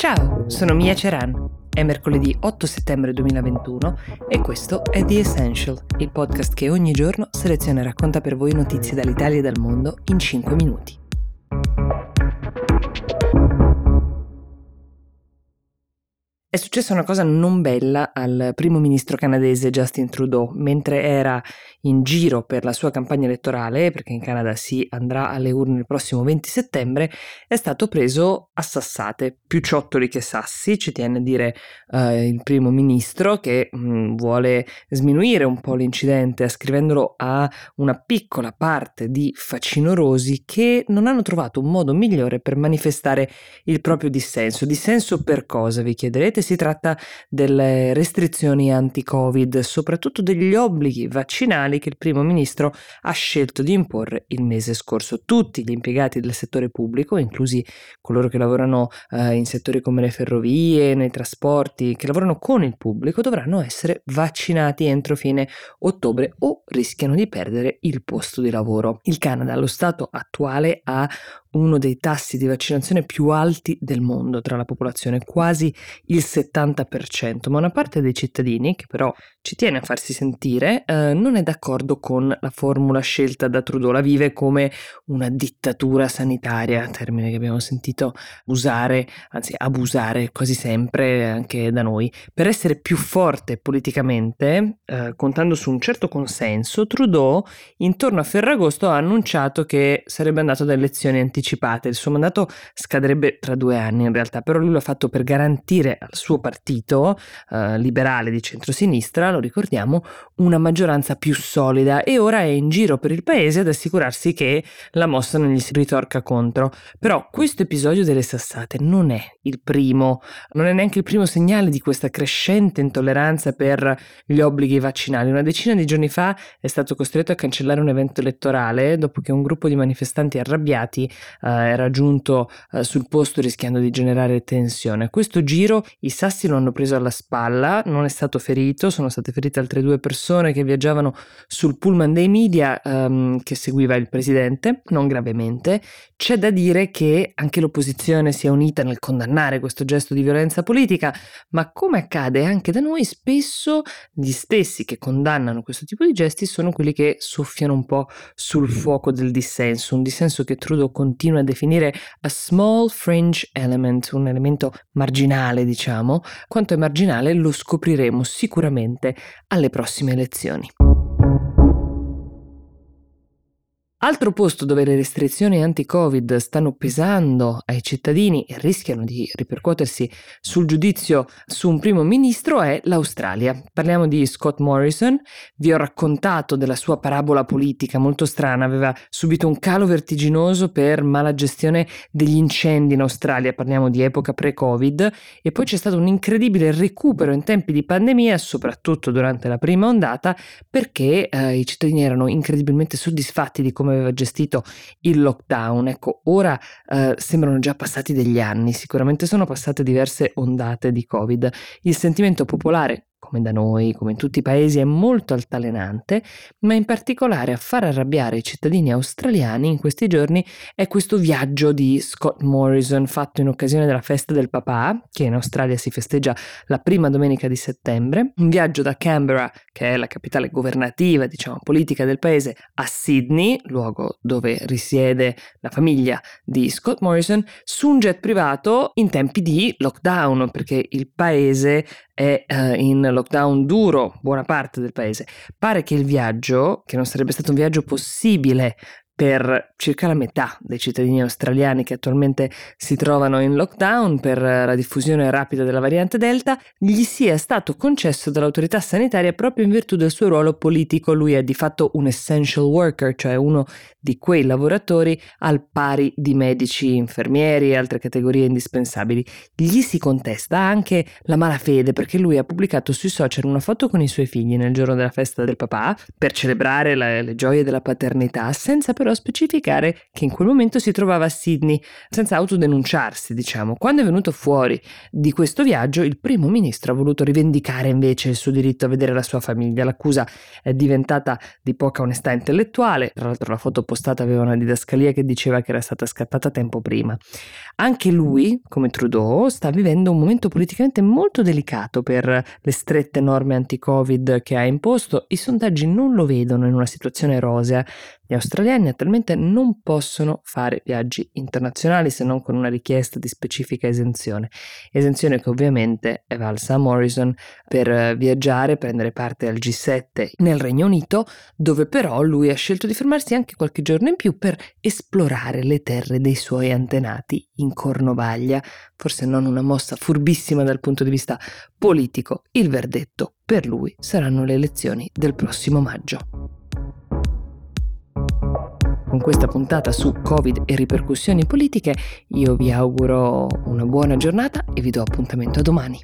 Ciao, sono Mia Ceran. È mercoledì 8 settembre 2021 e questo è The Essential, il podcast che ogni giorno seleziona e racconta per voi notizie dall'Italia e dal mondo in 5 minuti. È successa una cosa non bella al primo ministro canadese Justin Trudeau mentre era in giro per la sua campagna elettorale, perché in Canada si andrà alle urne il prossimo 20 settembre, è stato preso a sassate, più ciottoli che sassi, ci tiene a dire uh, il primo ministro che mh, mm, vuole sminuire un po' l'incidente ascrivendolo a una piccola parte di facinorosi che non hanno trovato un modo migliore per manifestare il proprio dissenso. Dissenso per cosa, vi chiederete? Ovviamente si tratta delle restrizioni anti-Covid, soprattutto degli obblighi vaccinali che il primo ministro ha scelto di imporre il mese scorso. Tutti gli impiegati del settore pubblico, inclusi coloro che lavorano eh, in settori come le ferrovie, nei trasporti, che lavorano con il pubblico, dovranno essere vaccinati entro fine ottobre o rischiano di perdere il posto di lavoro. Il Canada allo stato attuale ha uno dei tassi di vaccinazione più alti del mondo tra la popolazione, quasi il 70%, ma una parte dei cittadini, che però ci tiene a farsi sentire, eh, non è d'accordo con la formula scelta da Trudeau, la vive come una dittatura sanitaria, termine che abbiamo sentito usare, anzi abusare quasi sempre anche da noi. Per essere più forte politicamente, eh, contando su un certo consenso, Trudeau intorno a Ferragosto ha annunciato che sarebbe andato da elezioni anticipate anticipate. Il suo mandato scadrebbe tra due anni in realtà, però lui l'ha fatto per garantire al suo partito eh, liberale di centrosinistra, lo ricordiamo, una maggioranza più solida e ora è in giro per il paese ad assicurarsi che la mossa non gli si ritorca contro. Però questo episodio delle sassate non è il primo, non è neanche il primo segnale di questa crescente intolleranza per gli obblighi vaccinali. Una decina di giorni fa è stato costretto a cancellare un evento elettorale dopo che un gruppo di manifestanti arrabbiati eh, era giunto eh, sul posto rischiando di generare tensione. A questo giro i sassi lo hanno preso alla spalla, non è stato ferito, sono state ferite altre due persone che viaggiavano sul pullman dei media ehm, che seguiva il presidente, non gravemente. C'è da dire che anche l'opposizione si è unita nel condannare questo gesto di violenza politica, ma come accade anche da noi, spesso gli stessi che condannano questo tipo di gesti sono quelli che soffiano un po' sul fuoco del dissenso, un dissenso che Trudeau continua continua a definire a small fringe element, un elemento marginale, diciamo. Quanto è marginale lo scopriremo sicuramente alle prossime elezioni. Altro posto dove le restrizioni anti-Covid stanno pesando ai cittadini e rischiano di ripercuotersi sul giudizio su un primo ministro è l'Australia. Parliamo di Scott Morrison, vi ho raccontato della sua parabola politica molto strana, aveva subito un calo vertiginoso per mala gestione degli incendi in Australia, parliamo di epoca pre-Covid, e poi c'è stato un incredibile recupero in tempi di pandemia, soprattutto durante la prima ondata, perché eh, i cittadini erano incredibilmente soddisfatti di come aveva gestito il lockdown. Ecco, ora eh, sembrano già passati degli anni, sicuramente sono passate diverse ondate di Covid. Il sentimento popolare come da noi, come in tutti i paesi, è molto altalenante, ma in particolare a far arrabbiare i cittadini australiani in questi giorni è questo viaggio di Scott Morrison fatto in occasione della festa del papà, che in Australia si festeggia la prima domenica di settembre, un viaggio da Canberra, che è la capitale governativa, diciamo, politica del paese, a Sydney, luogo dove risiede la famiglia di Scott Morrison, su un jet privato in tempi di lockdown, perché il paese è uh, in lockdown duro buona parte del paese. Pare che il viaggio, che non sarebbe stato un viaggio possibile per circa la metà dei cittadini australiani che attualmente si trovano in lockdown per la diffusione rapida della variante Delta, gli sia stato concesso dall'autorità sanitaria proprio in virtù del suo ruolo politico. Lui è di fatto un essential worker, cioè uno di quei lavoratori al pari di medici, infermieri e altre categorie indispensabili. Gli si contesta anche la malafede perché lui ha pubblicato sui social una foto con i suoi figli nel giorno della festa del papà per celebrare la, le gioie della paternità senza però però specificare che in quel momento si trovava a Sydney, senza autodenunciarsi, diciamo. Quando è venuto fuori di questo viaggio, il primo ministro ha voluto rivendicare invece il suo diritto a vedere la sua famiglia. L'accusa è diventata di poca onestà intellettuale, tra l'altro la foto postata aveva una didascalia che diceva che era stata scattata tempo prima. Anche lui, come Trudeau, sta vivendo un momento politicamente molto delicato per le strette norme anti-Covid che ha imposto. I sondaggi non lo vedono in una situazione rosea. Gli australiani attualmente non possono fare viaggi internazionali se non con una richiesta di specifica esenzione. Esenzione che ovviamente è valsa a Morrison per viaggiare, prendere parte al G7 nel Regno Unito, dove però lui ha scelto di fermarsi anche qualche giorno in più per esplorare le terre dei suoi antenati in Cornovaglia. Forse non una mossa furbissima dal punto di vista politico. Il verdetto per lui saranno le elezioni del prossimo maggio. Con questa puntata su Covid e ripercussioni politiche io vi auguro una buona giornata e vi do appuntamento a domani.